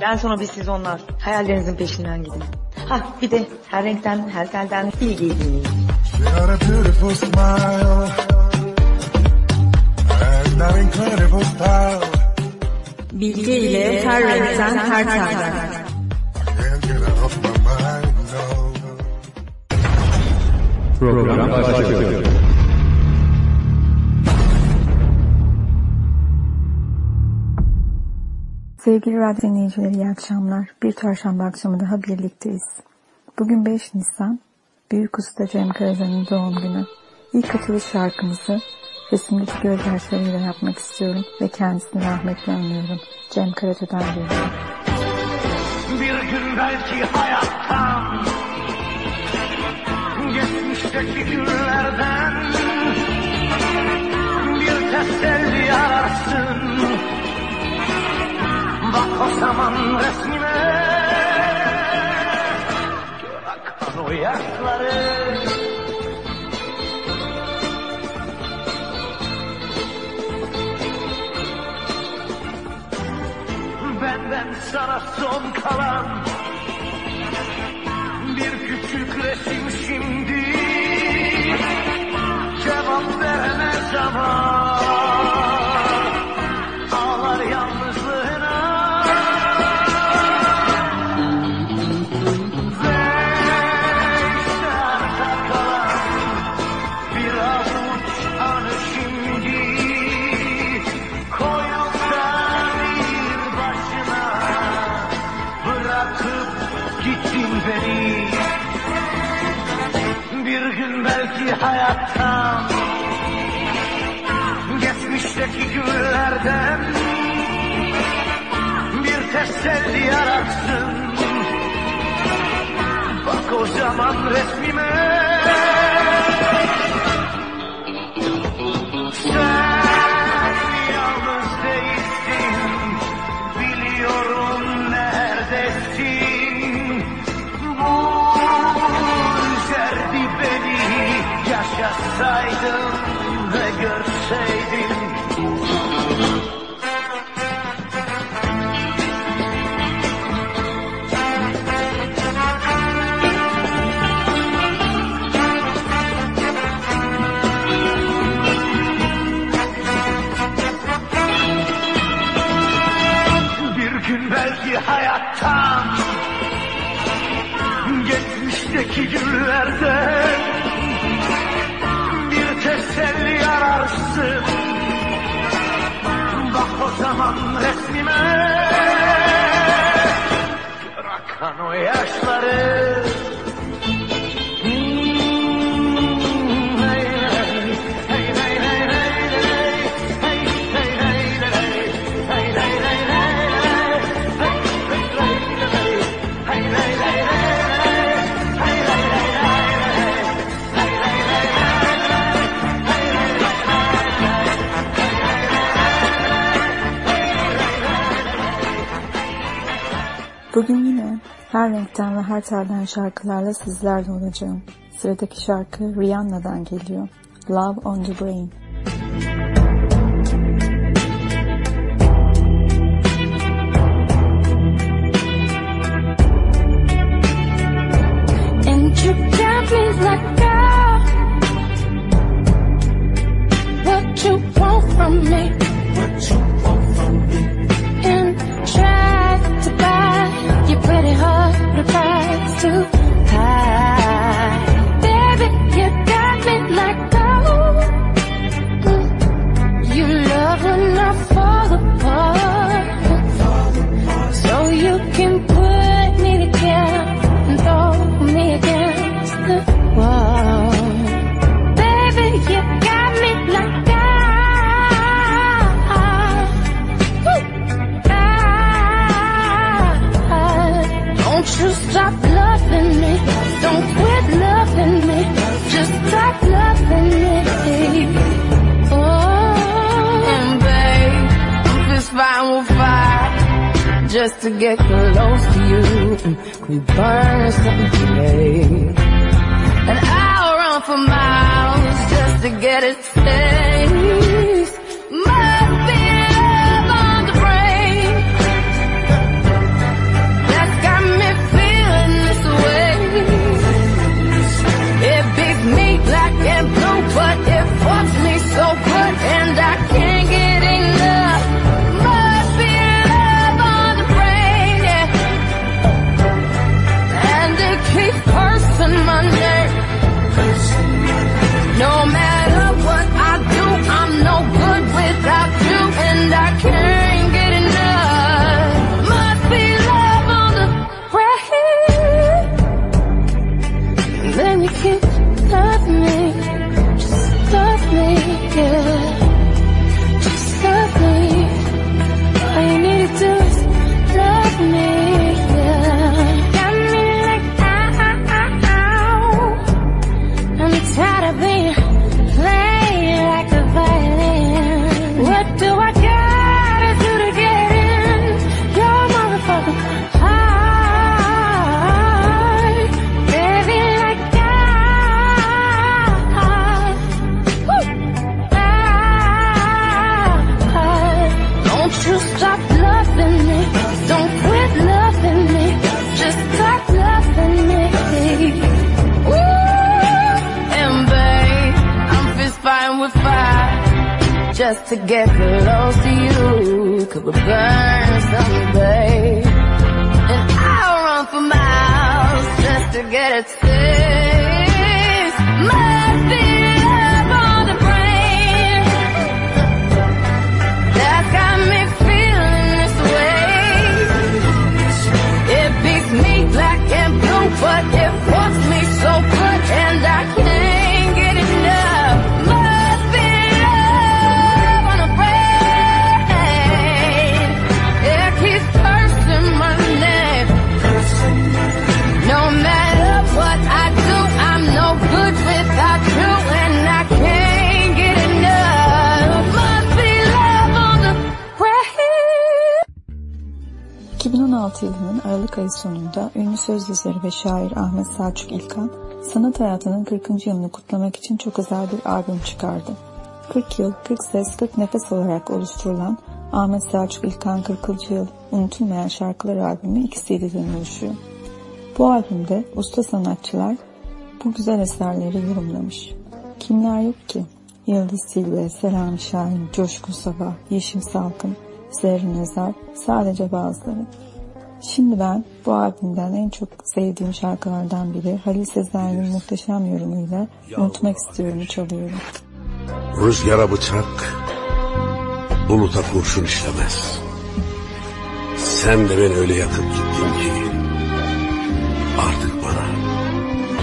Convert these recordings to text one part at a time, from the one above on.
Ben sonra biz siz onlar. Hayallerinizin peşinden gidin. Ha bir de her renkten, her telden bilgiyi dinleyin. Bilgi ile her renkten, her telden. Program başlıyor. Sevgili radyo dinleyicileri iyi akşamlar. Bir çarşamba akşamı daha birlikteyiz. Bugün 5 Nisan, Büyük Usta Cem Karaca'nın doğum günü. İlk açılış şarkımızı resimdeki gözyaşlarıyla yapmak istiyorum ve kendisini rahmetle anıyorum. Cem Karaca'dan geliyor. Bir gün belki hayattan Geçmişteki günlerden Bir teselli ararsın Bak o zaman resmime. Akan o yaşları. Benden sana son kalan Bir küçük resim şimdi. Cevap veremez ama günlerden Bir teselli ararsın Bak o zaman resmime. Sen yalnız değilsin Biliyorum neredesin. Bu üzerdi beni Yaşasaydın ve görseydin Geçmişteki günlerden Bir teselli ararsın. Bak o zaman resmime. Gör akan o yaşları Bugün yine her renkten ve her telden şarkılarla sizlerle olacağım. Sıradaki şarkı Rihanna'dan geliyor. Love on the Brain. To get close to you. We burn something today. And I'll run for miles just to get a taste. To get close to you. Could we burn someday? Söz yazarı ve şair Ahmet Selçuk İlkan, sanat hayatının 40. yılını kutlamak için çok özel bir albüm çıkardı. 40 yıl, 40 ses, 40 nefes olarak oluşturulan Ahmet Selçuk İlkan 40. Yıl Unutulmayan Şarkılar albümü iki CD'den oluşuyor. Bu albümde usta sanatçılar bu güzel eserleri yorumlamış. Kimler yok ki? Yıldız Silve, Selami Şahin, Coşku Sabah, Yeşim Salkım, Zerrin Özer sadece bazıları. Şimdi ben bu albümden en çok sevdiğim şarkılardan biri Halil Sezai'nin muhteşem yorumuyla Unutmak istiyorum çalıyorum. Rüzgara bıçak, buluta kurşun işlemez. Sen de beni öyle yakıp gittin ki artık bana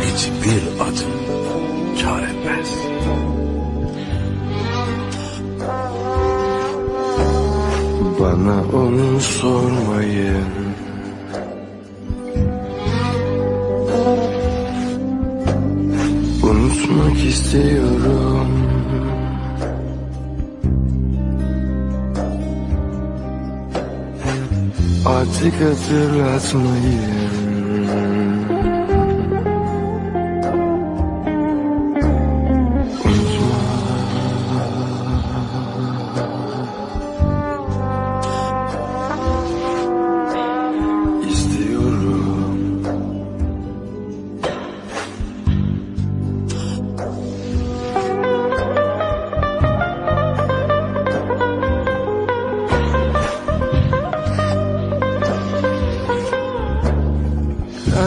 hiçbir acı kar etmez. Bana onu sormayın Unutmak istiyorum. Artık hatırlatmayın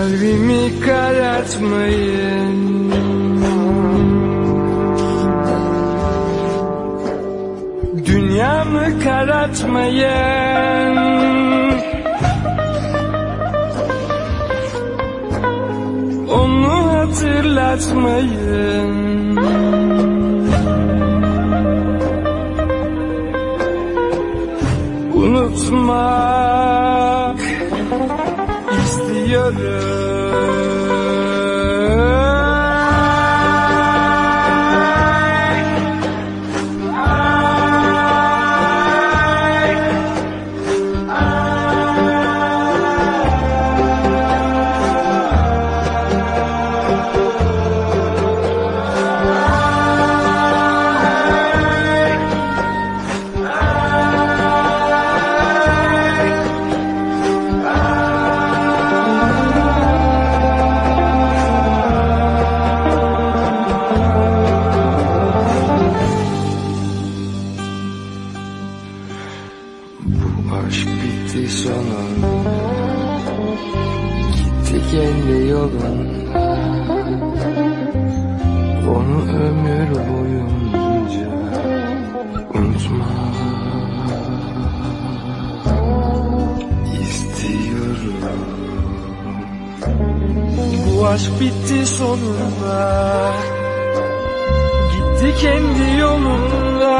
Kalbimi karartmayın. Dünyamı karartmayın. Onu hatırlatmayın. Unutmak istiyorum sonunda Gitti kendi yolunda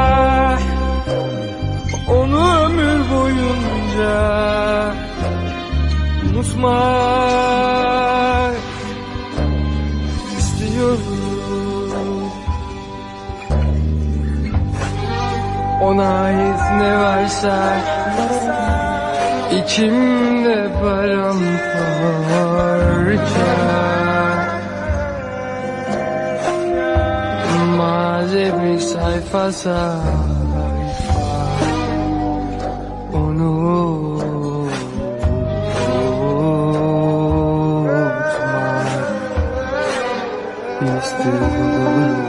onu ömür boyunca unutmak istiyorum. Ona ait ne varsa içimde paramparça. Sayfa onu unutmak istiyorum.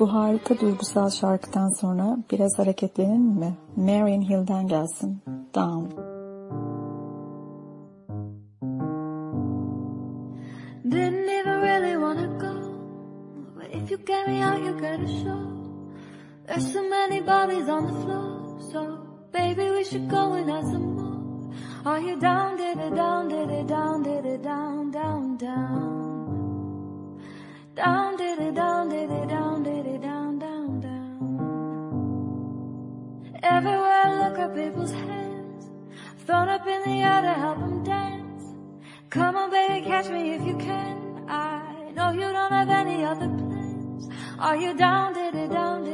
Bu harika duygusal şarkıdan sonra biraz hareketlenin mi? Marion Hill'den gelsin. Down. Get me out, you gotta show. There's so many bodies on the floor, so baby we should go and have some more. Are you down, did it, down, did it, down, did it, down, down, down? Down, did it, down, did it, down, did it, down, down, down. Everywhere I look are people's hands, thrown up in the air to help them dance. Come on, baby, catch me if you can. I know you don't have any other plans. Are you down, down,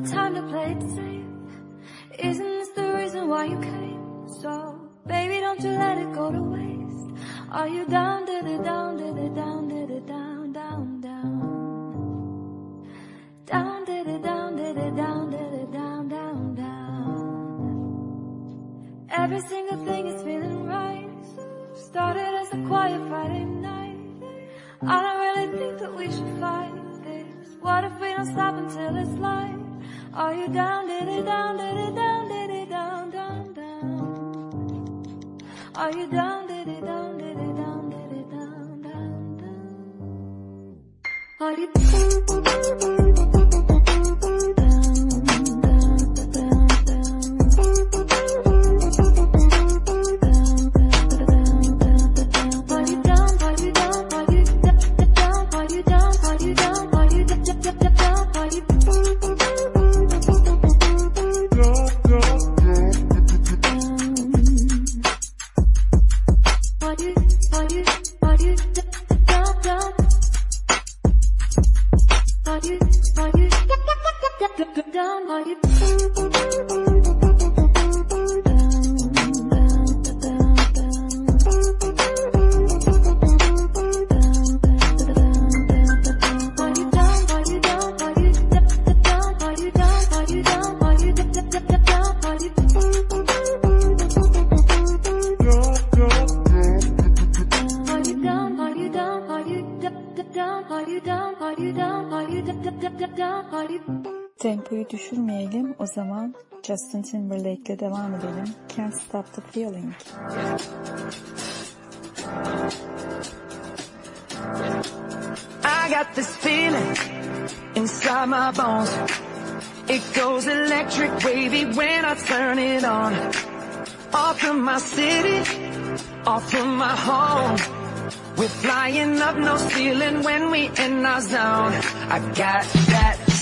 the time to play it safe. Isn't this the reason why you came? So, baby, don't you let it go to waste. Are you down, did it, down, did it, down, did it, down, down, down? Down, did it, down, did it, down, did it, down, down, down. Every single thing is feeling right. Started as a quiet Friday night. I don't really think that we should fight this. What if we don't stop until it's light? Are you down, diddy, down, down, down, down, down? Are you down, diddy, down, diddy, down, diddy, down, down, down? Are you down? Justin Timberlake'le devam edelim. Can't Stop the Feeling. I got this feeling inside my bones. It goes electric wavy when I turn it on. Off from my city, off from my home. We're flying up no ceiling when we in our zone. I got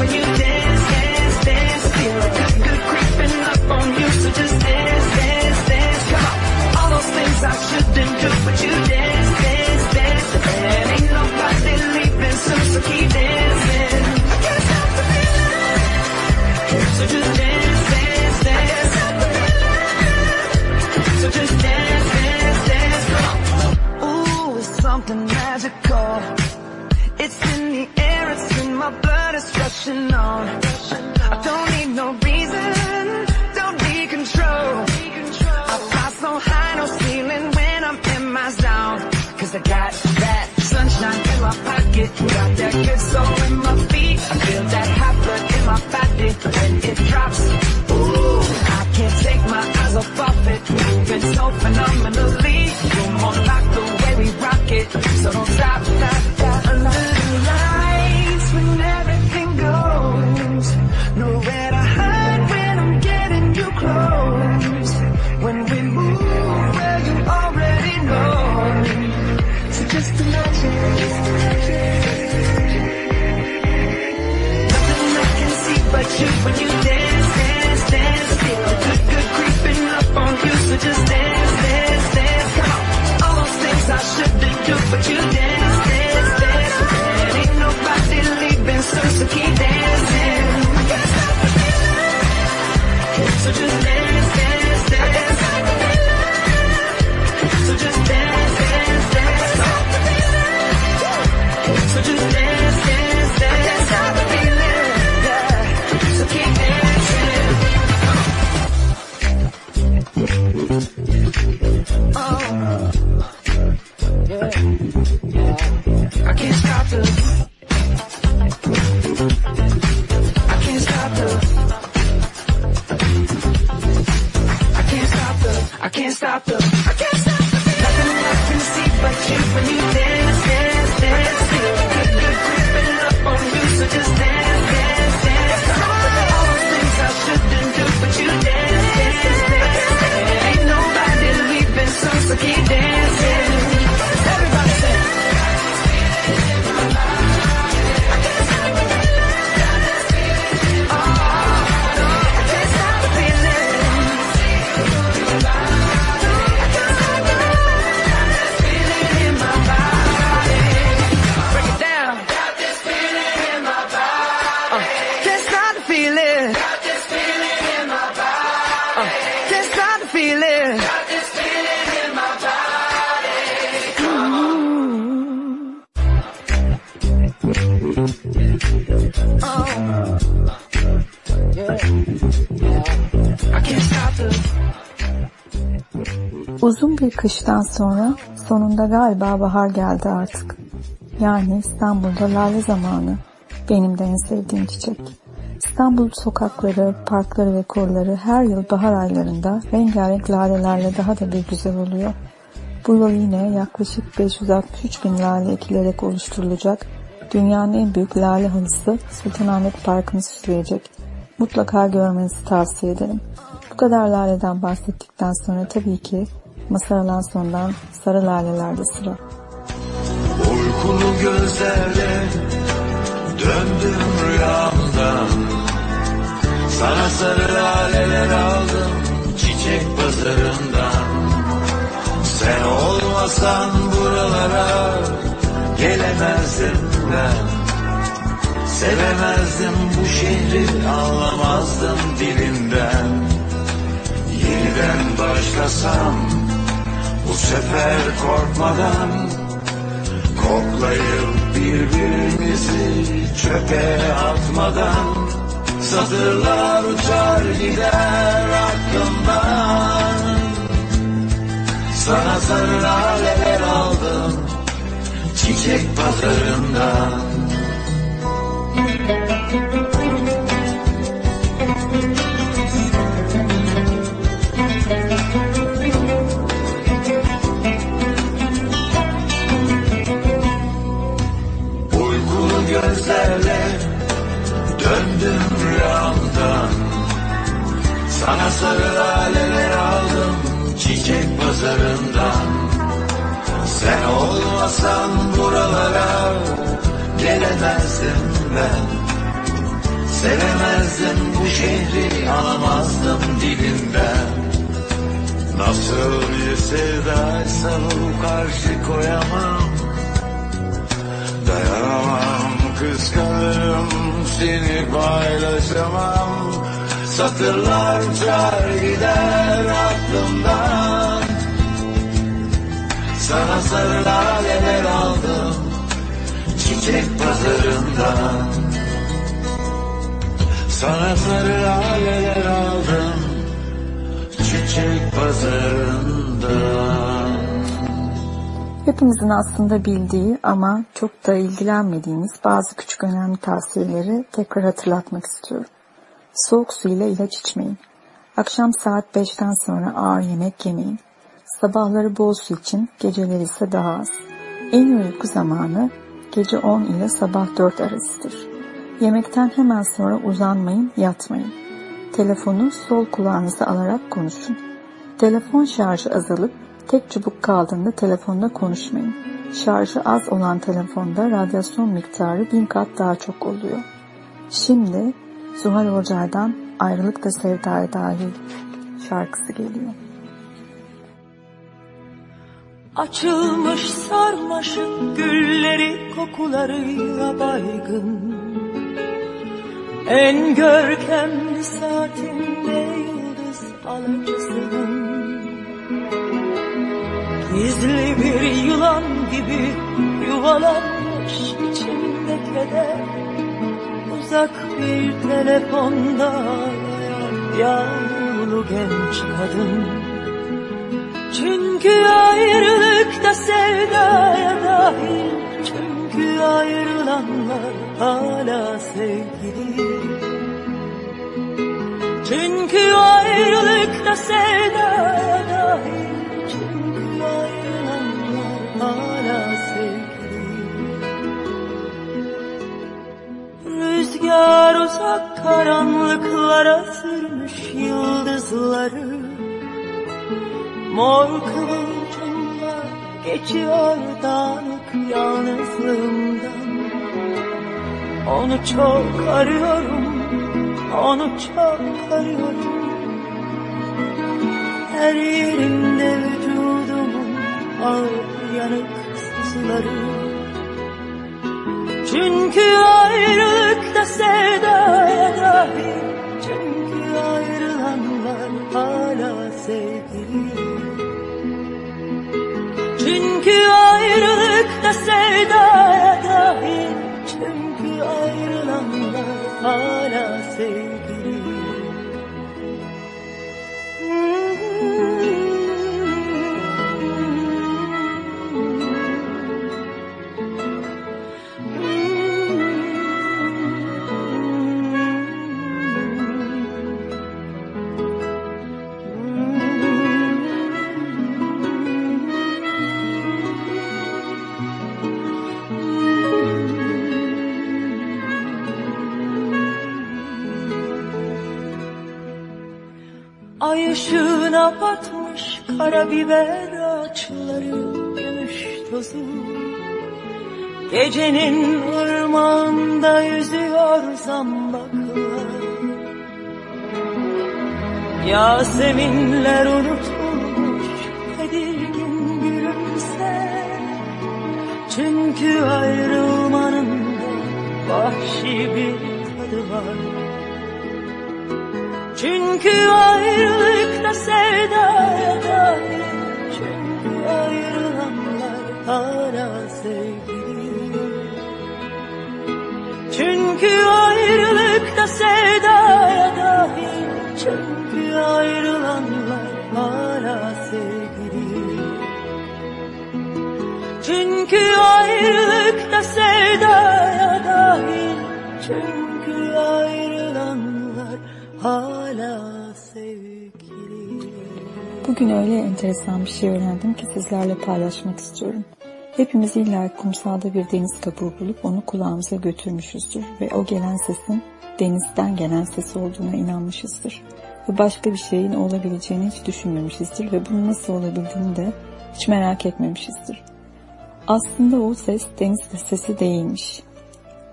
when you Kıştan sonra sonunda galiba bahar geldi artık. Yani İstanbul'da lale zamanı. Benim de en sevdiğim çiçek. İstanbul sokakları, parkları ve kolları her yıl bahar aylarında rengarenk lalelerle daha da bir güzel oluyor. Bu yıl yine yaklaşık 563 bin lale ekilerek oluşturulacak dünyanın en büyük lale halısı Sultanahmet Parkı'nı süsleyecek. Mutlaka görmenizi tavsiye ederim. Bu kadar laleden bahsettikten sonra tabii ki Masar Alanson'dan Sarı Laleler'de sıra. Uykulu gözlerle döndüm rüyamdan Sana sarı laleler aldım çiçek pazarından Sen olmasan buralara gelemezdim ben. Sevemezdim bu şehri anlamazdım dilinden. Yeniden başlasam bu sefer korkmadan Koklayıp birbirimizi çöpe atmadan Satırlar uçar gider aklımdan. Sana sarı aleler aldım Çiçek pazarından. Hepimizin aslında bildiği ama çok da ilgilenmediğimiz bazı küçük önemli tavsiyeleri tekrar hatırlatmak istiyorum. Soğuk su ile ilaç içmeyin. Akşam saat 5'ten sonra ağır yemek yemeyin. Sabahları bol su için, geceleri ise daha az. En uyku zamanı gece 10 ile sabah 4 arasıdır. Yemekten hemen sonra uzanmayın, yatmayın. Telefonu sol kulağınıza alarak konuşun. Telefon şarjı azalıp tek çubuk kaldığında telefonda konuşmayın. Şarjı az olan telefonda radyasyon miktarı bin kat daha çok oluyor. Şimdi Zuhal Hoca'dan Ayrılık da Sevdaya Dahil şarkısı geliyor. Açılmış sarmaşık gülleri kokularıyla baygın En görkemli saatinde yıldız alacısın Gizli bir yılan gibi yuvalanmış içimde keder. Uzak bir telefonda ağlayan yağmurlu genç kadın. Çünkü ayrılıkta sevdaya dahil. Çünkü ayrılanlar hala sevgili. Çünkü ayrılıkta sevdaya dahil Rüzgar uzak karanlıklara sürmüş yıldızları. Mor kıvılcımlar geçiyor dağınık yalnızlığımdan. Onu çok arıyorum, onu çok arıyorum. Her yerimde vücudumun ağır yanık sızıları Çünkü ayrılıkta sevdaya dahil Çünkü ayrılanlar hala sevgili çünkü ayrılıkta sevdaya dahil Çünkü ayrılanlar hala batmış karabiber ağaçları gümüş tozu. Gecenin ırmağında yüzüyor zambaklar. Yaseminler unutulmuş tedirgin gülümse. Çünkü ayrılmanın da vahşi bir tadı var. Çünkü Çünkü ayrılanlar hala sevgili Çünkü ayrılıkta sevdaya dahil Çünkü ayrılanlar Bugün öyle enteresan bir şey öğrendim ki sizlerle paylaşmak istiyorum. Hepimiz illa kumsalda bir deniz kabuğu bulup onu kulağımıza götürmüşüzdür ve o gelen sesin denizden gelen ses olduğuna inanmışızdır. Ve başka bir şeyin olabileceğini hiç düşünmemişizdir ve bunun nasıl olabildiğini de hiç merak etmemişizdir. Aslında o ses deniz sesi değilmiş.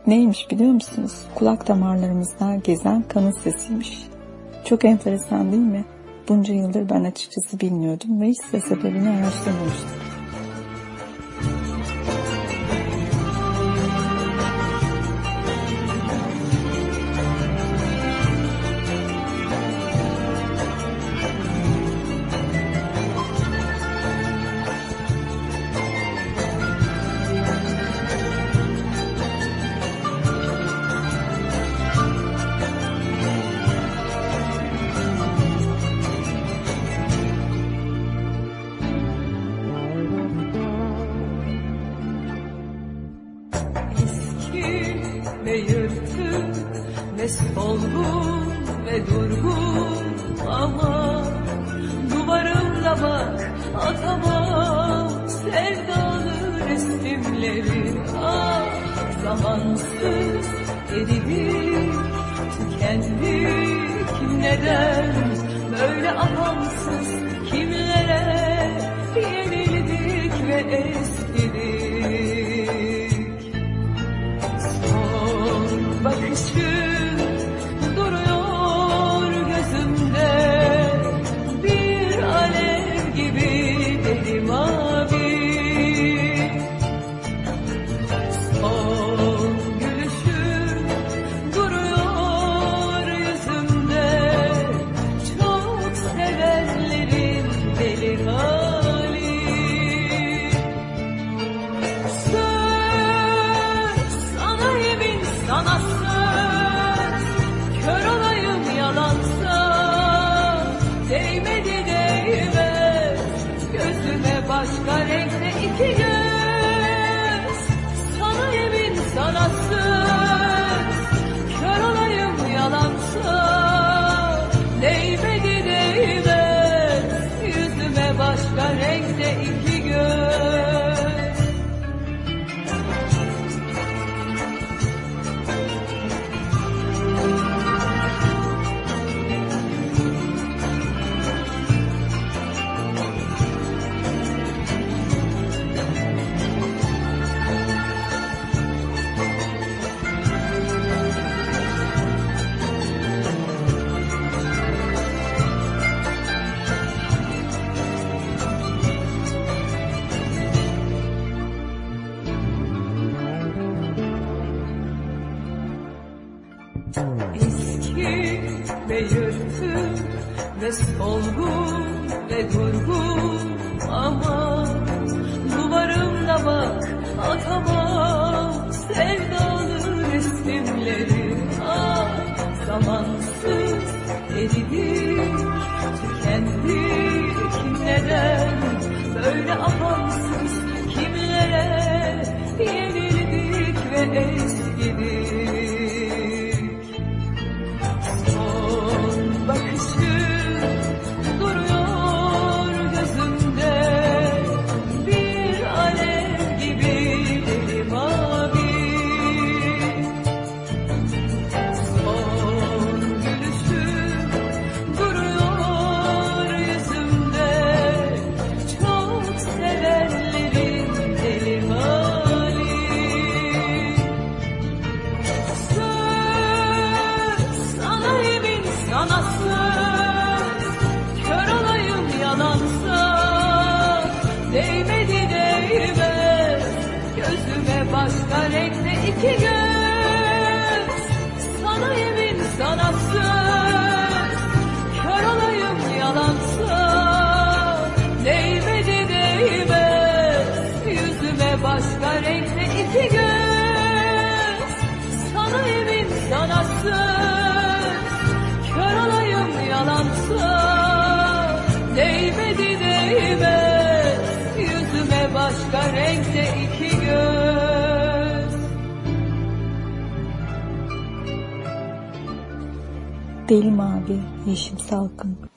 Neymiş biliyor musunuz? Kulak damarlarımızda gezen kanın sesiymiş. Çok enteresan değil mi? Bunca yıldır ben açıkçası bilmiyordum ve hiç de sebebini araştırmamıştım.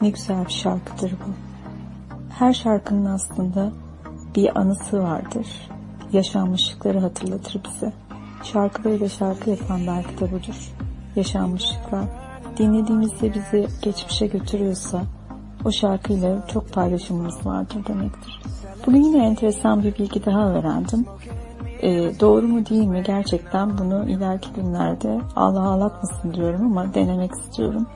Ne güzel bir şarkıdır bu. Her şarkının aslında bir anısı vardır. Yaşanmışlıkları hatırlatır bize. Şarkılarıyla şarkı yapan belki de budur. Yaşanmışlıklar dinlediğimizde bizi geçmişe götürüyorsa o şarkıyla çok paylaşımımız vardır demektir. Bugün yine enteresan bir bilgi daha öğrendim. Ee, doğru mu değil mi gerçekten bunu ileriki günlerde Allah ağlatmasın diyorum ama denemek istiyorum.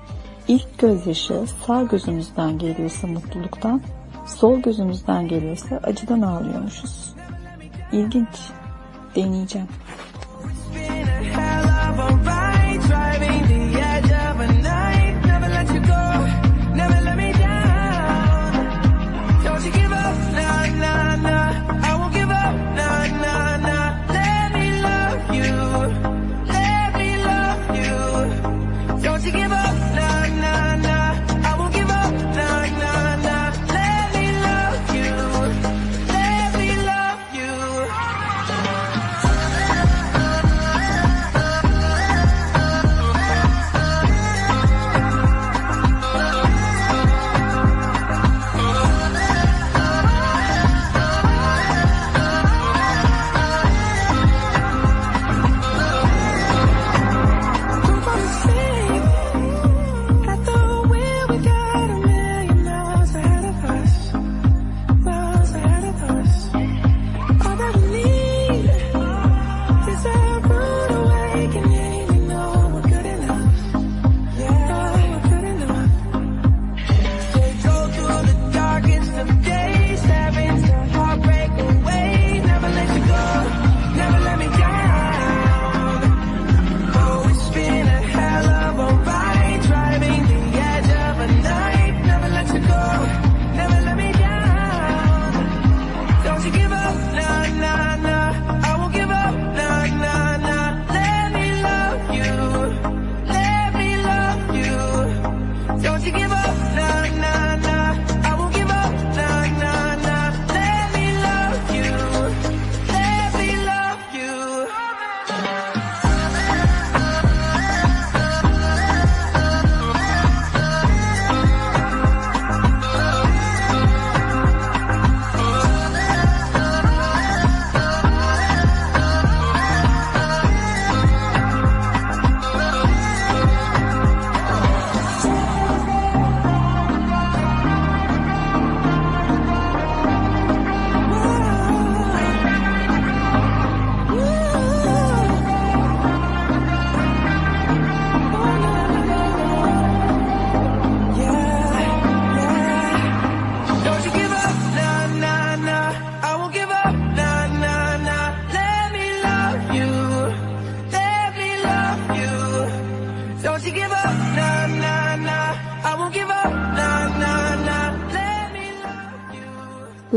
İlk gözyaşı sağ gözümüzden geliyorsa mutluluktan, sol gözümüzden geliyorsa acıdan ağlıyormuşuz. İlginç. Deneyeceğim.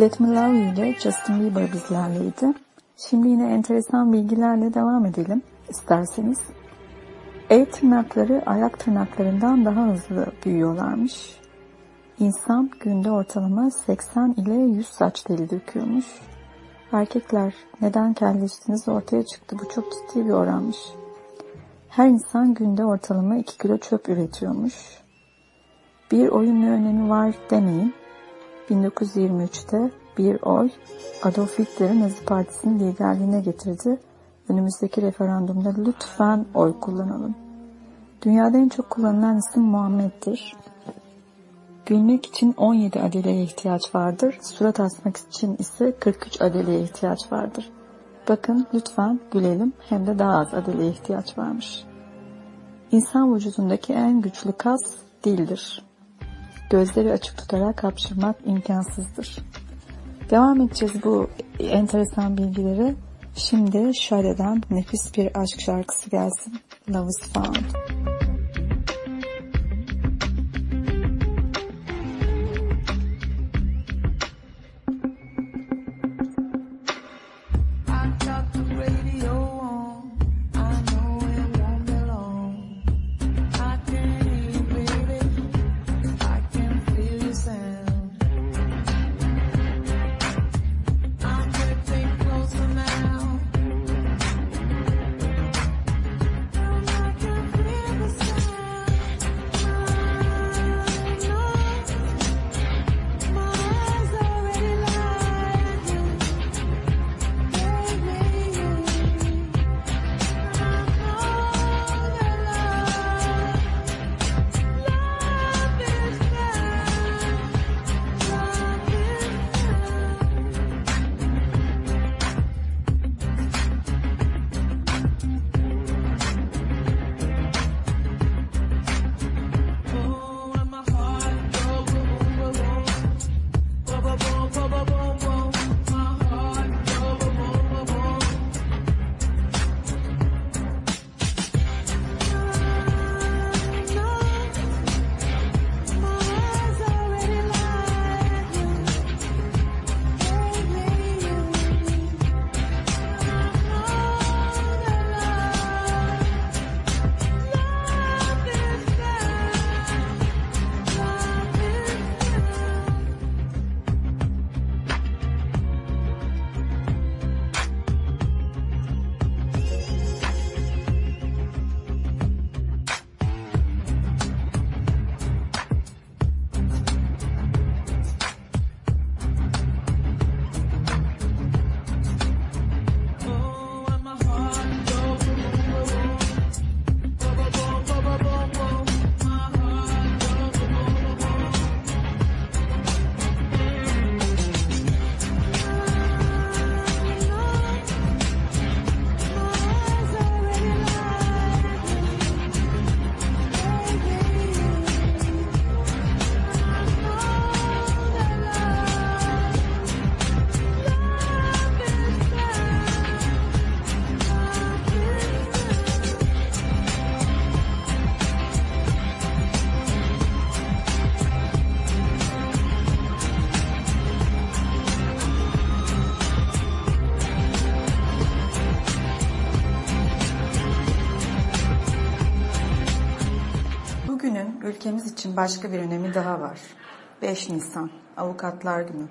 You ile Justin Bieber bizlerleydi. Şimdi yine enteresan bilgilerle devam edelim isterseniz. El tırnakları ayak tırnaklarından daha hızlı büyüyorlarmış. İnsan günde ortalama 80 ile 100 saç teli döküyormuş. Erkekler neden kelleştiğiniz ortaya çıktı. Bu çok ciddi bir oranmış. Her insan günde ortalama 2 kilo çöp üretiyormuş. Bir oyun ne önemi var demeyin. 1923'te bir oy Adolf Hitler'in Nazi Partisi'nin liderliğine getirdi. Önümüzdeki referandumda lütfen oy kullanalım. Dünyada en çok kullanılan isim Muhammed'dir. Gülmek için 17 adeleye ihtiyaç vardır. Surat asmak için ise 43 adeleye ihtiyaç vardır. Bakın lütfen gülelim hem de daha az adeleye ihtiyaç varmış. İnsan vücudundaki en güçlü kas dildir. Gözleri açık tutarak hapşırmak imkansızdır. Devam edeceğiz bu enteresan bilgileri. Şimdi Şade'den nefis bir aşk şarkısı gelsin. Love is Found. Ülkemiz için başka bir önemi daha var. 5 Nisan, Avukatlar Günü.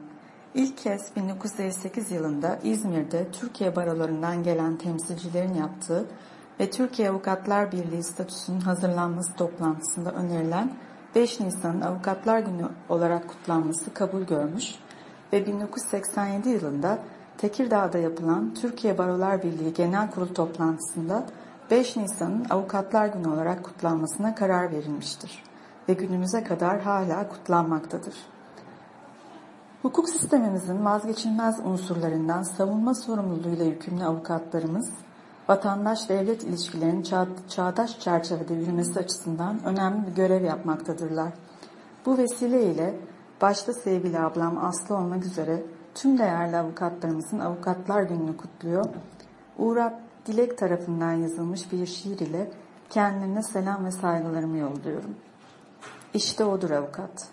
İlk kez 1958 yılında İzmir'de Türkiye barolarından gelen temsilcilerin yaptığı ve Türkiye Avukatlar Birliği statüsünün hazırlanması toplantısında önerilen 5 Nisan'ın Avukatlar Günü olarak kutlanması kabul görmüş ve 1987 yılında Tekirdağ'da yapılan Türkiye Barolar Birliği Genel Kurul toplantısında 5 Nisan'ın Avukatlar Günü olarak kutlanmasına karar verilmiştir ve günümüze kadar hala kutlanmaktadır. Hukuk sistemimizin vazgeçilmez unsurlarından savunma sorumluluğuyla yükümlü avukatlarımız, vatandaş-devlet ilişkilerinin çağdaş çerçevede yürümesi açısından önemli bir görev yapmaktadırlar. Bu vesileyle başta sevgili ablam Aslı olmak üzere tüm değerli avukatlarımızın Avukatlar Günü'nü kutluyor. Uğur Dilek tarafından yazılmış bir şiir ile kendilerine selam ve saygılarımı yolluyorum.'' İşte odur avukat.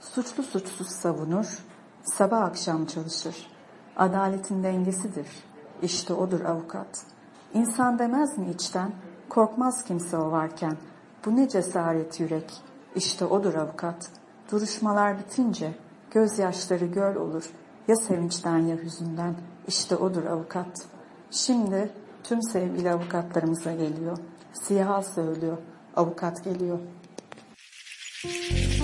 Suçlu suçsuz savunur, sabah akşam çalışır. Adaletin dengesidir. İşte odur avukat. İnsan demez mi içten? Korkmaz kimse o varken. Bu ne cesaret yürek. İşte odur avukat. Duruşmalar bitince gözyaşları göl olur. Ya sevinçten ya hüzünden. İşte odur avukat. Şimdi tüm sevgili avukatlarımıza geliyor. Siyah söylüyor. Avukat geliyor. Thank you.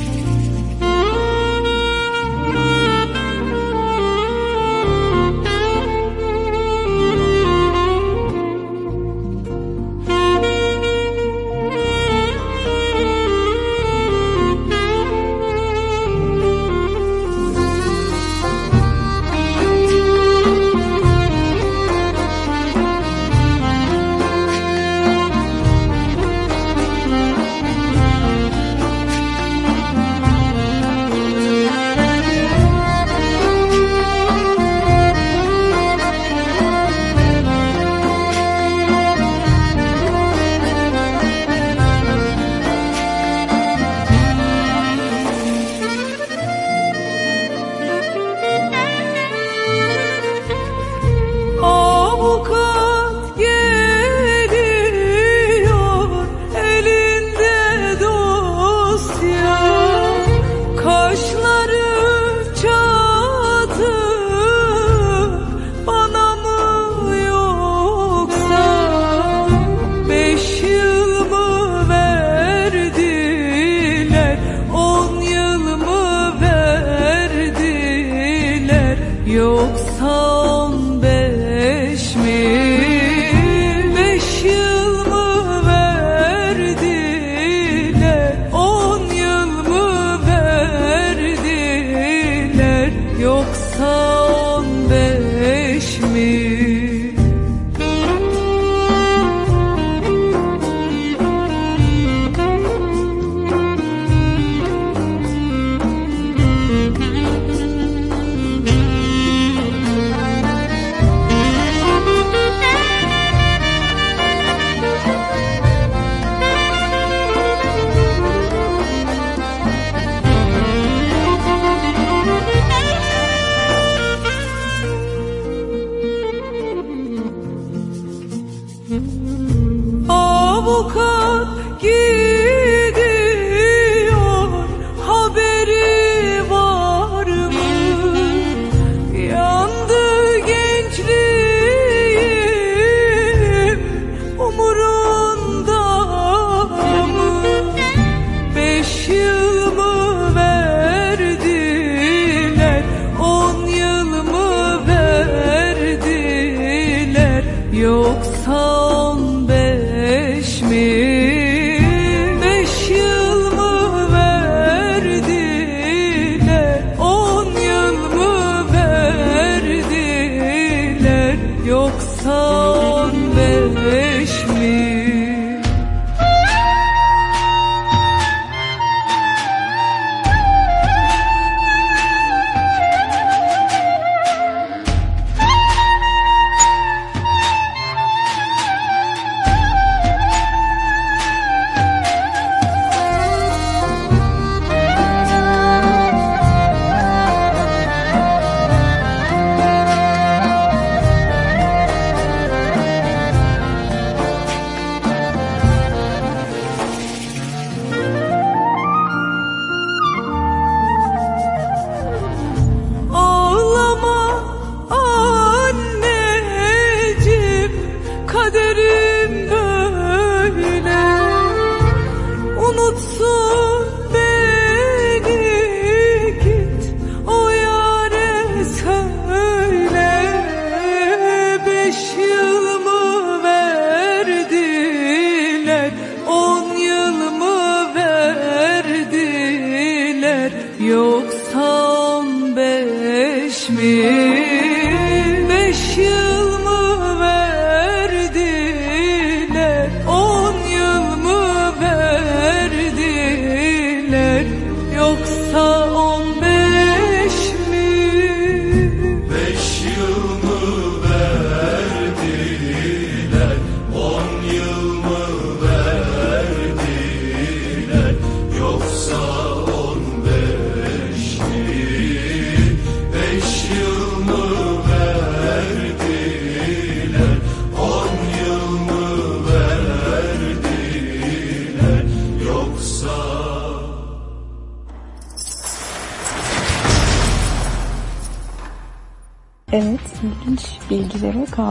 Oh.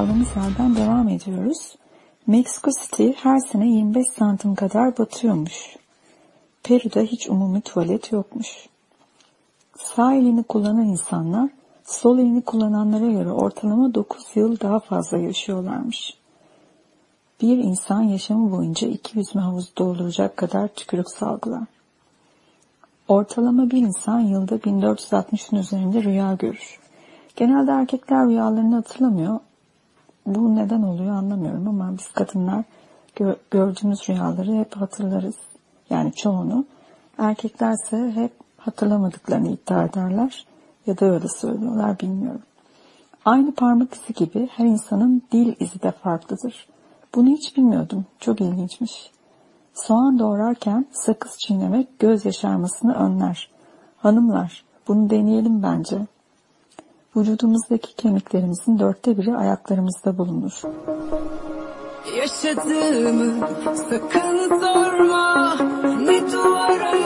Kaldığımız yerden devam ediyoruz. Mexico City her sene 25 santim kadar batıyormuş. Peru'da hiç umumi tuvalet yokmuş. Sağ elini kullanan insanlar sol elini kullananlara göre ortalama 9 yıl daha fazla yaşıyorlarmış. Bir insan yaşamı boyunca iki yüzme havuzu dolduracak kadar tükürük salgılar. Ortalama bir insan yılda 1460'ın üzerinde rüya görür. Genelde erkekler rüyalarını hatırlamıyor. Bu neden oluyor anlamıyorum ama biz kadınlar gö- gördüğümüz rüyaları hep hatırlarız. Yani çoğunu. Erkeklerse hep hatırlamadıklarını iddia ederler ya da öyle söylüyorlar bilmiyorum. Aynı parmak izi gibi her insanın dil izi de farklıdır. Bunu hiç bilmiyordum. Çok ilginçmiş. Soğan doğrarken sakız çiğnemek göz yaşarmasını önler. Hanımlar bunu deneyelim bence. Vücudumuzdaki kemiklerimizin dörtte biri ayaklarımızda bulunur. Yaşadığımı sakın sorma Ne duvara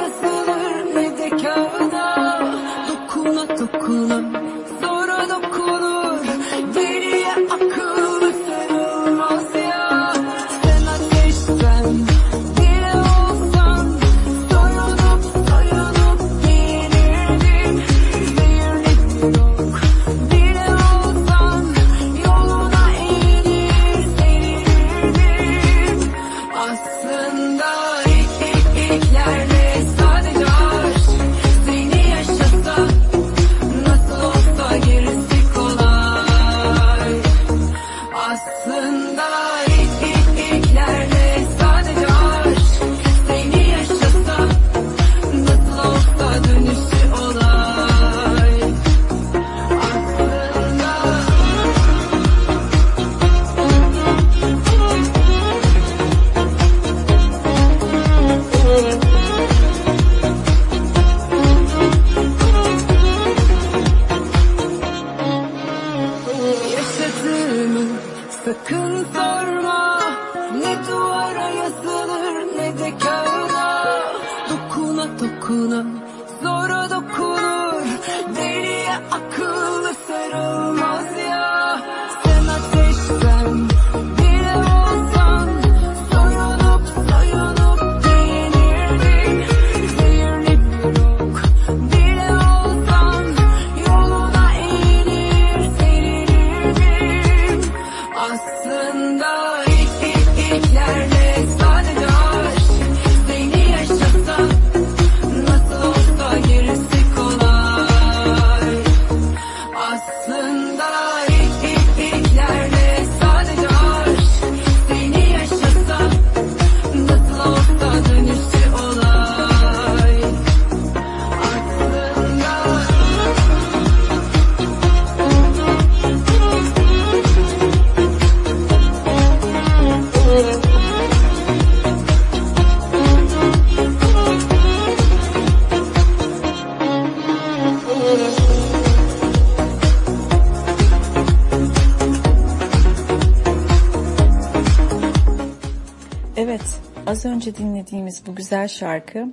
önce dinlediğimiz bu güzel şarkı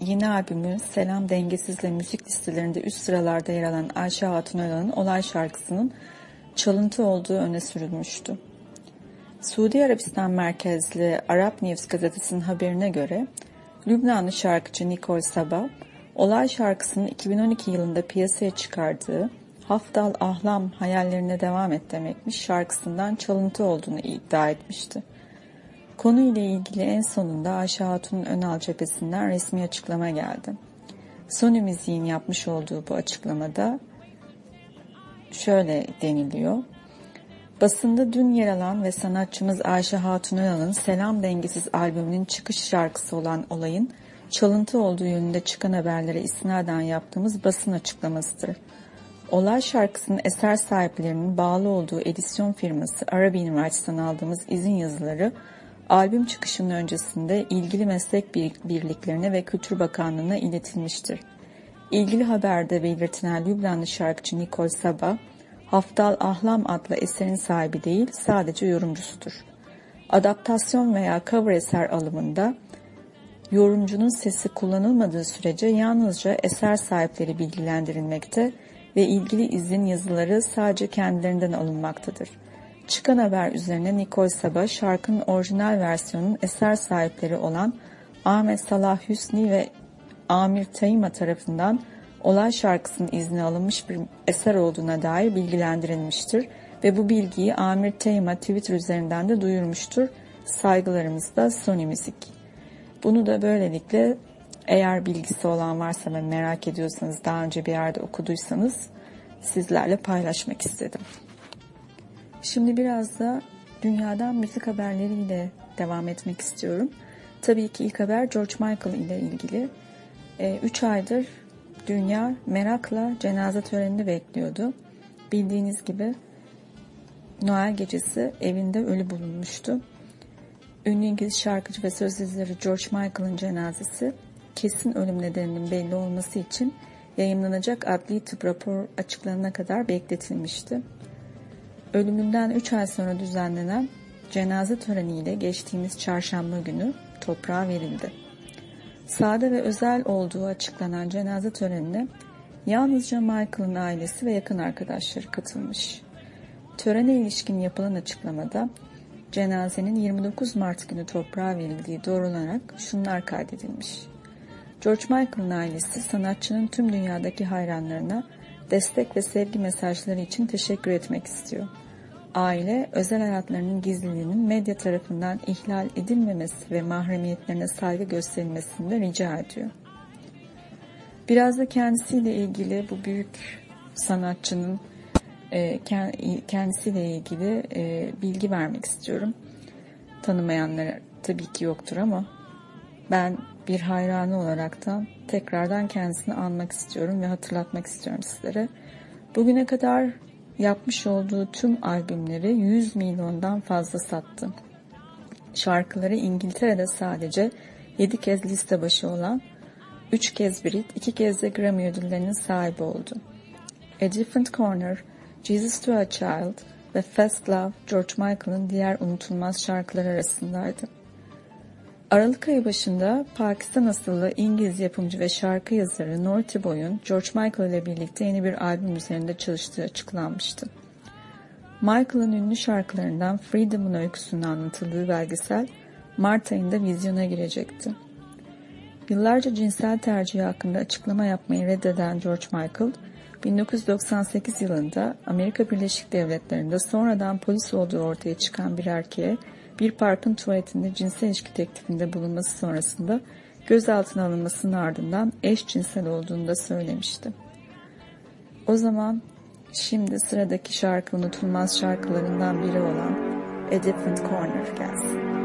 yeni albümü Selam Dengesiz'le müzik listelerinde üst sıralarda yer alan Ayşe Hatun Ölan'ın Olay şarkısının çalıntı olduğu öne sürülmüştü. Suudi Arabistan merkezli Arap News gazetesinin haberine göre Lübnanlı şarkıcı Nicole Sabah, Olay şarkısının 2012 yılında piyasaya çıkardığı Haftal Ahlam hayallerine devam et demekmiş şarkısından çalıntı olduğunu iddia etmişti. Konuyla ilgili en sonunda Ayşe Hatun'un Önal cephesinden resmi açıklama geldi. Sony Müziğin yapmış olduğu bu açıklamada şöyle deniliyor. Basında dün yer alan ve sanatçımız Ayşe Hatun Önal'ın Selam Dengesiz albümünün çıkış şarkısı olan olayın çalıntı olduğu yönünde çıkan haberlere isnaden yaptığımız basın açıklamasıdır. Olay şarkısının eser sahiplerinin bağlı olduğu edisyon firması Arabian Rights'tan aldığımız izin yazıları albüm çıkışının öncesinde ilgili meslek birliklerine ve Kültür Bakanlığı'na iletilmiştir. İlgili haberde belirtilen Lübnanlı şarkıcı Nicole Sabah, Haftal Ahlam adlı eserin sahibi değil, sadece yorumcusudur. Adaptasyon veya cover eser alımında yorumcunun sesi kullanılmadığı sürece yalnızca eser sahipleri bilgilendirilmekte ve ilgili izin yazıları sadece kendilerinden alınmaktadır. Çıkan haber üzerine Nikol Sabah şarkının orijinal versiyonunun eser sahipleri olan Ahmet Salah Hüsni ve Amir Tayima tarafından olay şarkısının izni alınmış bir eser olduğuna dair bilgilendirilmiştir ve bu bilgiyi Amir Tayima Twitter üzerinden de duyurmuştur. Saygılarımızda Sony Müzik. Bunu da böylelikle eğer bilgisi olan varsa ve merak ediyorsanız daha önce bir yerde okuduysanız sizlerle paylaşmak istedim. Şimdi biraz da dünyadan müzik haberleriyle devam etmek istiyorum. Tabii ki ilk haber George Michael ile ilgili. 3 aydır dünya merakla cenaze törenini bekliyordu. Bildiğiniz gibi Noel gecesi evinde ölü bulunmuştu. Ünlü İngiliz şarkıcı ve söz yazarı George Michael'ın cenazesi kesin ölüm nedeninin belli olması için yayınlanacak adli tıp rapor açıklanana kadar bekletilmişti. Ölümünden 3 ay sonra düzenlenen cenaze töreniyle geçtiğimiz çarşamba günü toprağa verildi. Sade ve özel olduğu açıklanan cenaze törenine yalnızca Michael'ın ailesi ve yakın arkadaşları katılmış. Törene ilişkin yapılan açıklamada cenazenin 29 Mart günü toprağa verildiği doğrulanarak şunlar kaydedilmiş. George Michael'ın ailesi sanatçının tüm dünyadaki hayranlarına destek ve sevgi mesajları için teşekkür etmek istiyor. Aile, özel hayatlarının gizliliğinin medya tarafından ihlal edilmemesi ve mahremiyetlerine saygı gösterilmesini de rica ediyor. Biraz da kendisiyle ilgili bu büyük sanatçının e, kendisiyle ilgili e, bilgi vermek istiyorum. Tanımayanlar tabii ki yoktur ama ben bir hayranı olaraktan tekrardan kendisini anmak istiyorum ve hatırlatmak istiyorum sizlere. Bugüne kadar yapmış olduğu tüm albümleri 100 milyondan fazla sattı. Şarkıları İngiltere'de sadece 7 kez liste başı olan, 3 kez Brit, 2 kez de Grammy ödüllerinin sahibi oldu. A Different Corner, Jesus to a Child ve Fast Love George Michael'ın diğer unutulmaz şarkılar arasındaydı. Aralık ayı başında Pakistan asıllı İngiliz yapımcı ve şarkı yazarı Norty Boy'un George Michael ile birlikte yeni bir albüm üzerinde çalıştığı açıklanmıştı. Michael'ın ünlü şarkılarından Freedom'un öyküsünün anlatıldığı belgesel Mart ayında vizyona girecekti. Yıllarca cinsel tercihi hakkında açıklama yapmayı reddeden George Michael, 1998 yılında Amerika Birleşik Devletleri'nde sonradan polis olduğu ortaya çıkan bir erkeğe bir parkın tuvaletinde cinsel ilişki teklifinde bulunması sonrasında gözaltına alınmasının ardından eşcinsel olduğunu da söylemişti. O zaman şimdi sıradaki şarkı unutulmaz şarkılarından biri olan A Different Corner gelsin.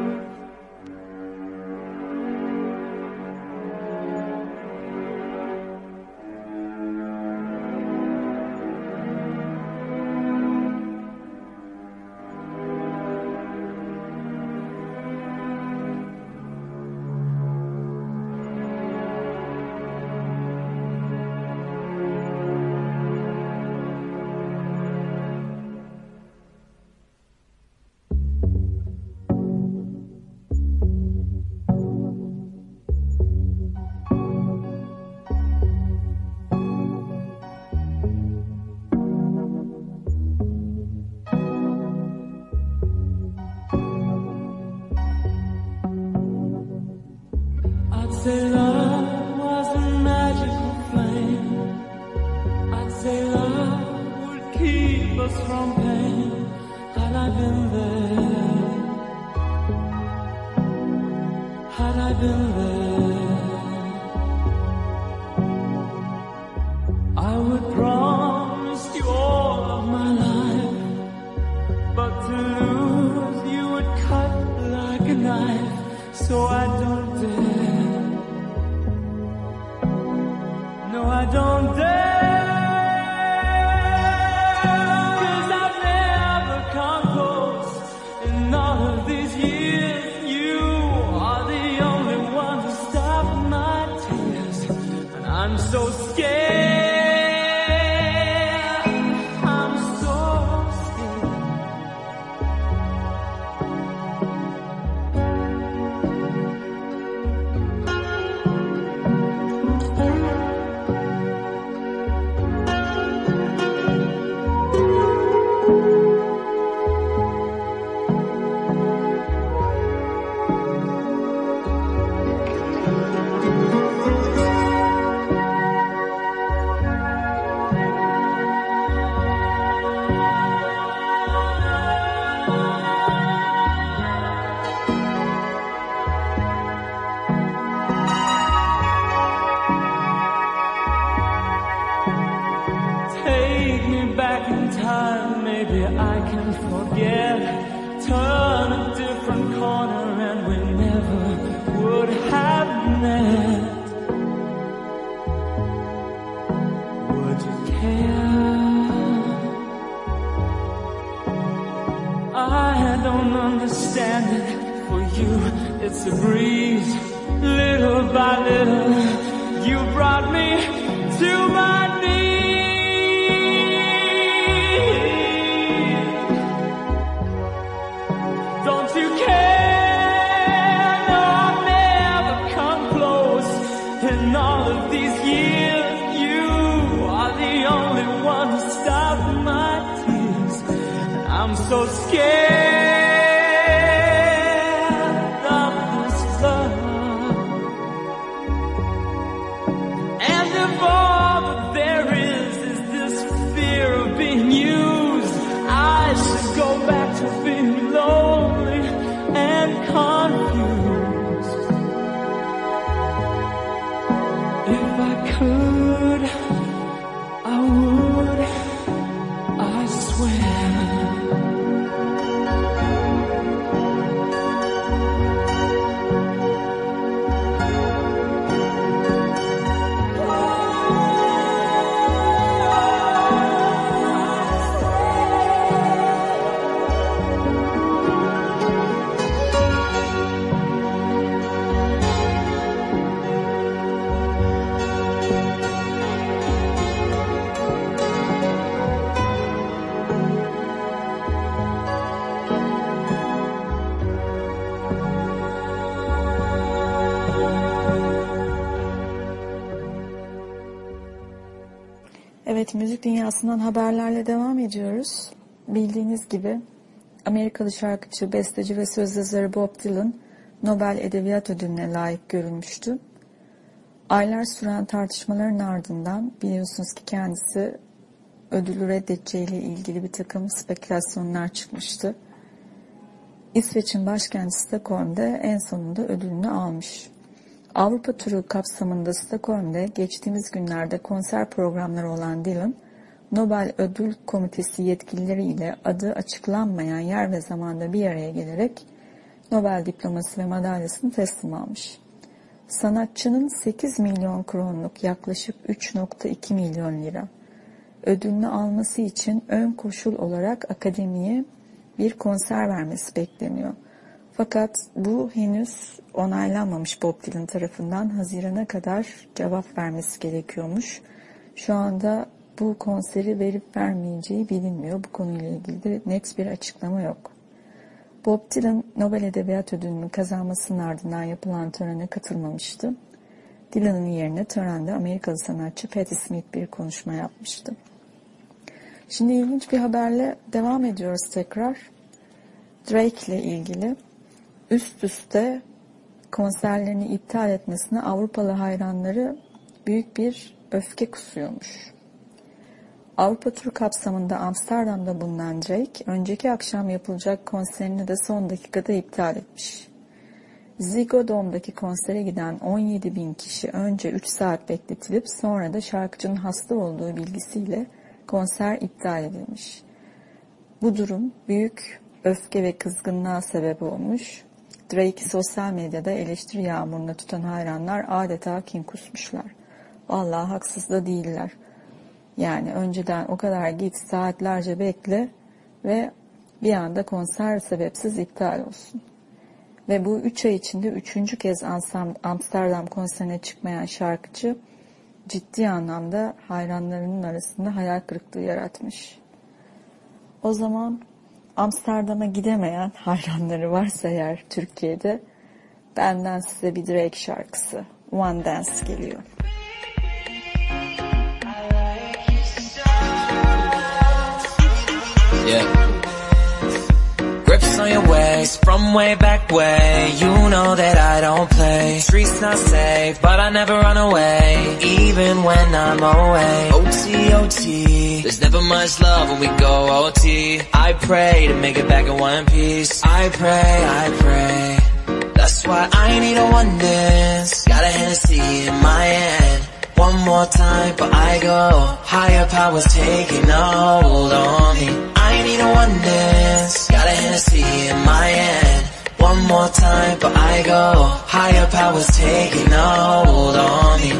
Evet, müzik dünyasından haberlerle devam ediyoruz. Bildiğiniz gibi Amerikalı şarkıcı, besteci ve söz yazarı Bob Dylan Nobel Edebiyat Ödülü'ne layık görülmüştü. Aylar süren tartışmaların ardından biliyorsunuz ki kendisi ödülü reddedeceğiyle ilgili bir takım spekülasyonlar çıkmıştı. İsveç'in başkenti Stockholm'de en sonunda ödülünü almış. Avrupa turu kapsamında Stockholm'de geçtiğimiz günlerde konser programları olan Dylan, Nobel Ödül Komitesi yetkilileriyle adı açıklanmayan yer ve zamanda bir araya gelerek Nobel diploması ve madalyasını teslim almış. Sanatçının 8 milyon kronluk yaklaşık 3.2 milyon lira ödülünü alması için ön koşul olarak akademiye bir konser vermesi bekleniyor. Fakat bu henüz onaylanmamış Bob Dylan tarafından Haziran'a kadar cevap vermesi gerekiyormuş. Şu anda bu konseri verip vermeyeceği bilinmiyor. Bu konuyla ilgili de net bir açıklama yok. Bob Dylan Nobel Edebiyat Ödülü'nün kazanmasının ardından yapılan törene katılmamıştı. Dylan'ın yerine törende Amerikalı sanatçı Patti Smith bir konuşma yapmıştı. Şimdi ilginç bir haberle devam ediyoruz tekrar. Drake ile ilgili üst üste konserlerini iptal etmesine Avrupalı hayranları büyük bir öfke kusuyormuş. Avrupa turu kapsamında Amsterdam'da bulunan Drake, önceki akşam yapılacak konserini de son dakikada iptal etmiş. Ziggo Dome'daki konsere giden 17 bin kişi önce 3 saat bekletilip sonra da şarkıcının hasta olduğu bilgisiyle konser iptal edilmiş. Bu durum büyük öfke ve kızgınlığa sebep olmuş. Drake'i sosyal medyada eleştiri yağmuruna tutan hayranlar adeta kin kusmuşlar. Vallahi haksız da değiller. Yani önceden o kadar git saatlerce bekle ve bir anda konser sebepsiz iptal olsun. Ve bu üç ay içinde üçüncü kez Amsterdam konserine çıkmayan şarkıcı ciddi anlamda hayranlarının arasında hayal kırıklığı yaratmış. O zaman Amsterdam'a gidemeyen hayranları varsa eğer Türkiye'de benden size bir Drake şarkısı One Dance geliyor. Yeah. Your waist from way back way. You know that I don't play. Streets not safe, but I never run away, even when I'm away. OT, OT. There's never much love when we go OT. I pray to make it back in one piece. I pray, I pray. That's why I need a one dance. Got a Hennessy in my hand. One more time, but I go. Higher powers taking a hold on me. I need a one dance. Got a Hennessy in my hand. One more time, but I go. Higher powers taking a hold on me.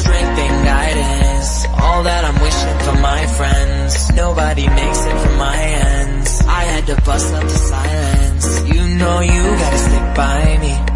Strength and guidance, all that I'm wishing for my friends nobody makes it from my ends. I had to bust up the silence. You know you gotta stick by me.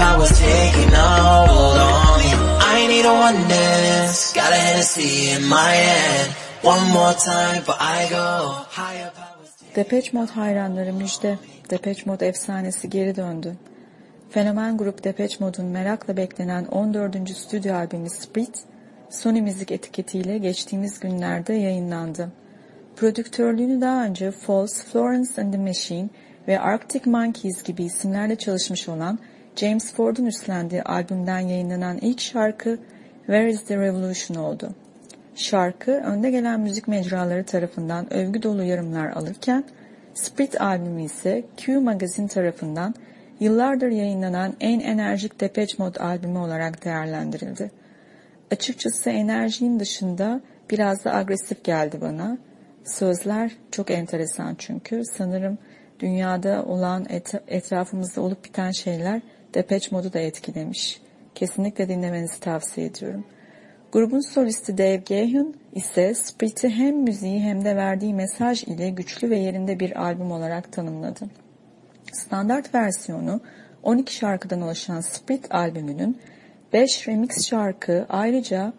Powers taking a hold on me. I need a one dance. Got a Hennessy in my hand. One more time, but I go. Higher. Depeche Mode hayranları müjde. Depeche Mode efsanesi geri döndü. Fenomen grup Depeche Mode'un merakla beklenen 14. stüdyo albümü Split, Sony Müzik etiketiyle geçtiğimiz günlerde yayınlandı. Prodüktörlüğünü daha önce Falls, Florence and the Machine ve Arctic Monkeys gibi isimlerle çalışmış olan James Ford'un üstlendiği albümden yayınlanan ilk şarkı Where is the Revolution oldu. Şarkı önde gelen müzik mecraları tarafından övgü dolu yorumlar alırken Split albümü ise Q Magazine tarafından yıllardır yayınlanan en enerjik Depeche Mode albümü olarak değerlendirildi. Açıkçası enerjinin dışında biraz da agresif geldi bana. Sözler çok enteresan çünkü. Sanırım dünyada olan et- etrafımızda olup biten şeyler Depeche Mode'u da etkilemiş. Kesinlikle dinlemenizi tavsiye ediyorum. Grubun solisti Dave Gahan ise Split'i hem müziği hem de verdiği mesaj ile güçlü ve yerinde bir albüm olarak tanımladı. Standart versiyonu 12 şarkıdan oluşan Split albümünün 5 remix şarkı ayrıca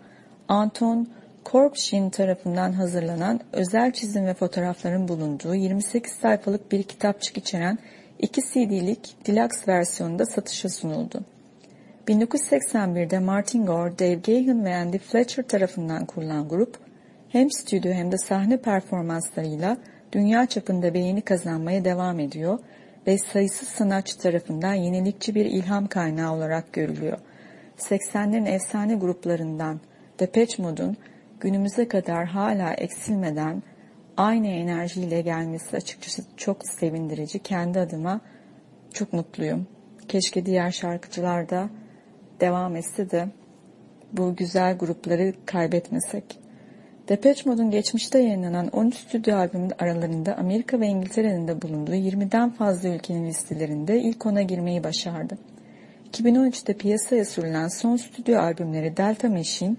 Anton Korpshin tarafından hazırlanan özel çizim ve fotoğrafların bulunduğu 28 sayfalık bir kitapçık içeren 2 CD'lik deluxe versiyonunda satışa sunuldu. 1981'de Martin Gore, Dave Gahan ve Andy Fletcher tarafından kurulan grup, hem stüdyo hem de sahne performanslarıyla dünya çapında beğeni kazanmaya devam ediyor ve sayısız sanatçı tarafından yenilikçi bir ilham kaynağı olarak görülüyor. 80'lerin efsane gruplarından Depeche Mode'un günümüze kadar hala eksilmeden aynı enerjiyle gelmesi açıkçası çok sevindirici. Kendi adıma çok mutluyum. Keşke diğer şarkıcılar da devam etse de bu güzel grupları kaybetmesek. Depeche Mode'un geçmişte yayınlanan 13 stüdyo albümün aralarında Amerika ve İngiltere'nin de bulunduğu 20'den fazla ülkenin listelerinde ilk ona girmeyi başardı. 2013'te piyasaya sürülen son stüdyo albümleri Delta Machine,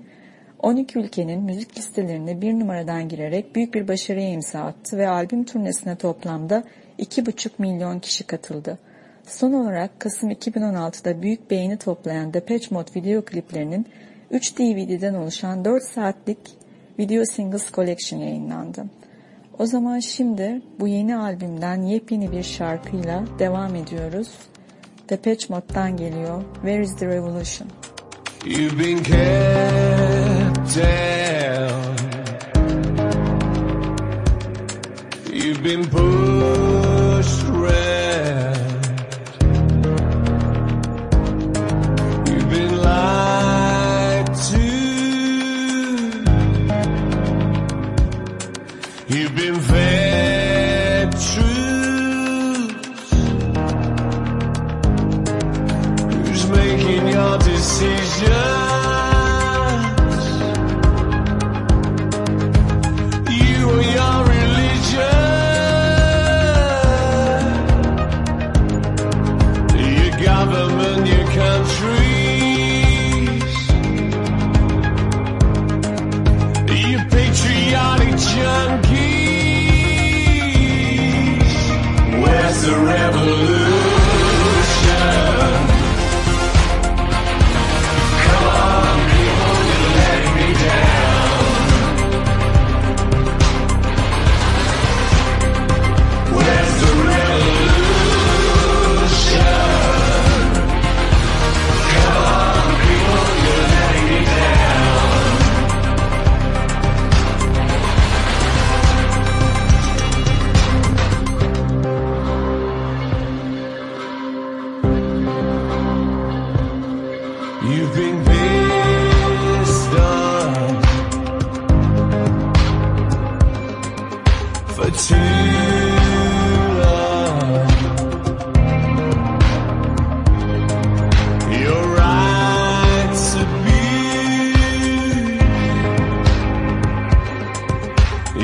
12 ülkenin müzik listelerine bir numaradan girerek büyük bir başarıya imza attı ve albüm turnesine toplamda 2,5 milyon kişi katıldı. Son olarak Kasım 2016'da büyük beğeni toplayan Depeche Mode video kliplerinin 3 DVD'den oluşan 4 saatlik Video Singles Collection yayınlandı. O zaman şimdi bu yeni albümden yepyeni bir şarkıyla devam ediyoruz. Depeche Mode'dan geliyor Where is the Revolution? You've been down. You've been pushed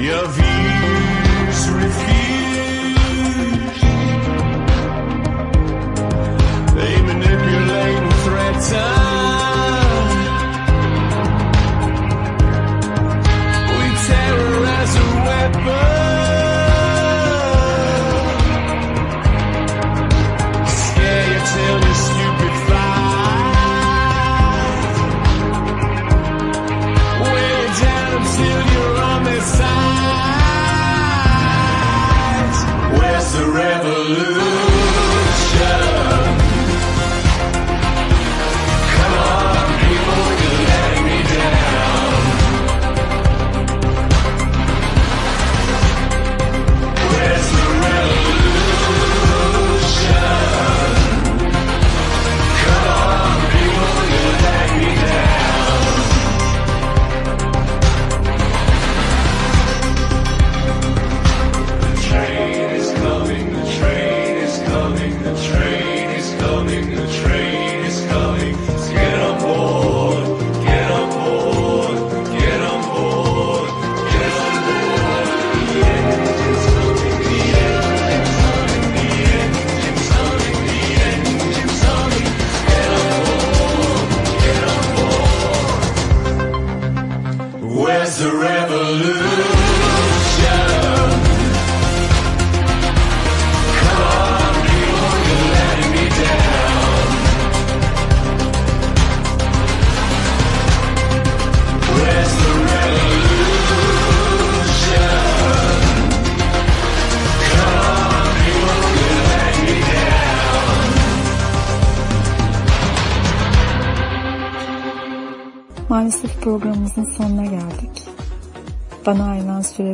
minha vida.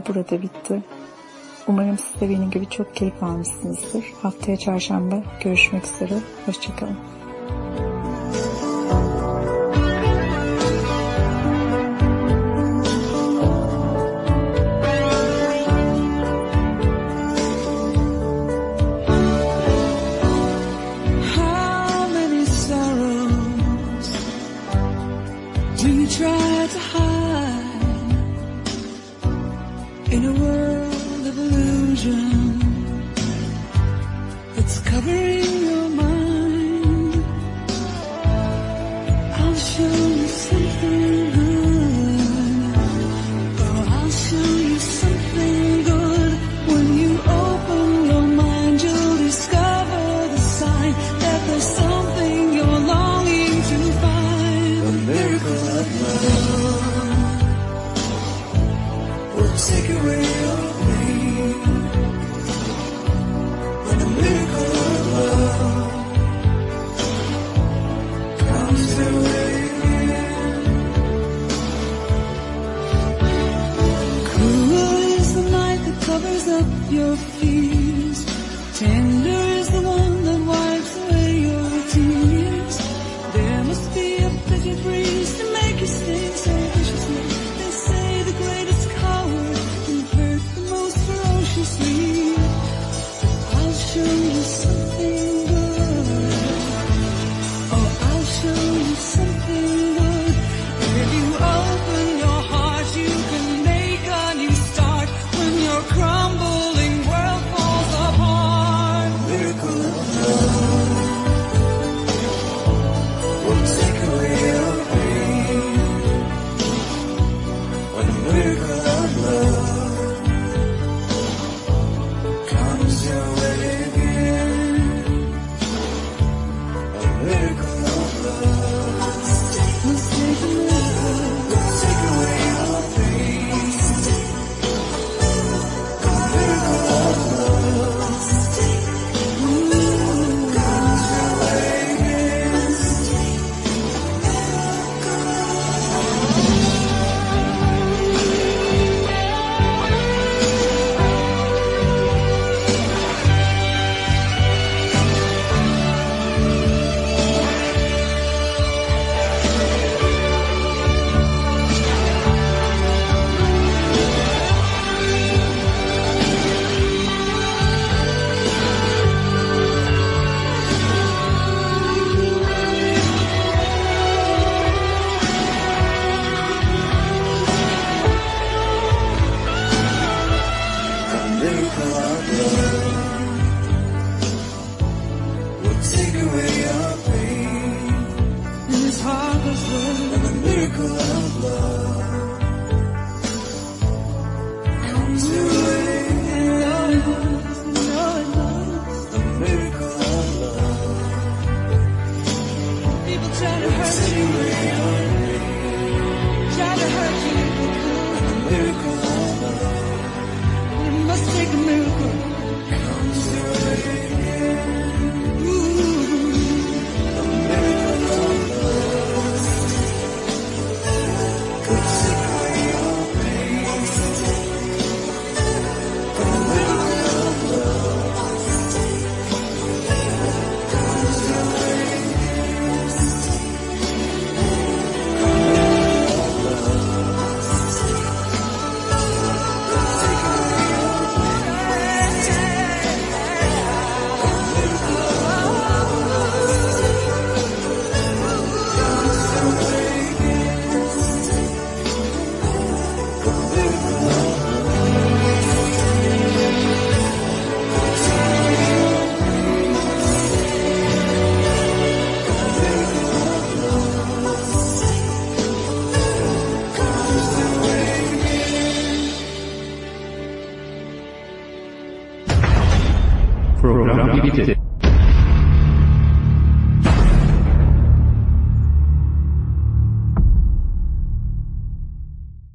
burada bitti. Umarım siz de benim gibi çok keyif almışsınızdır. Haftaya çarşamba görüşmek üzere. Hoşçakalın.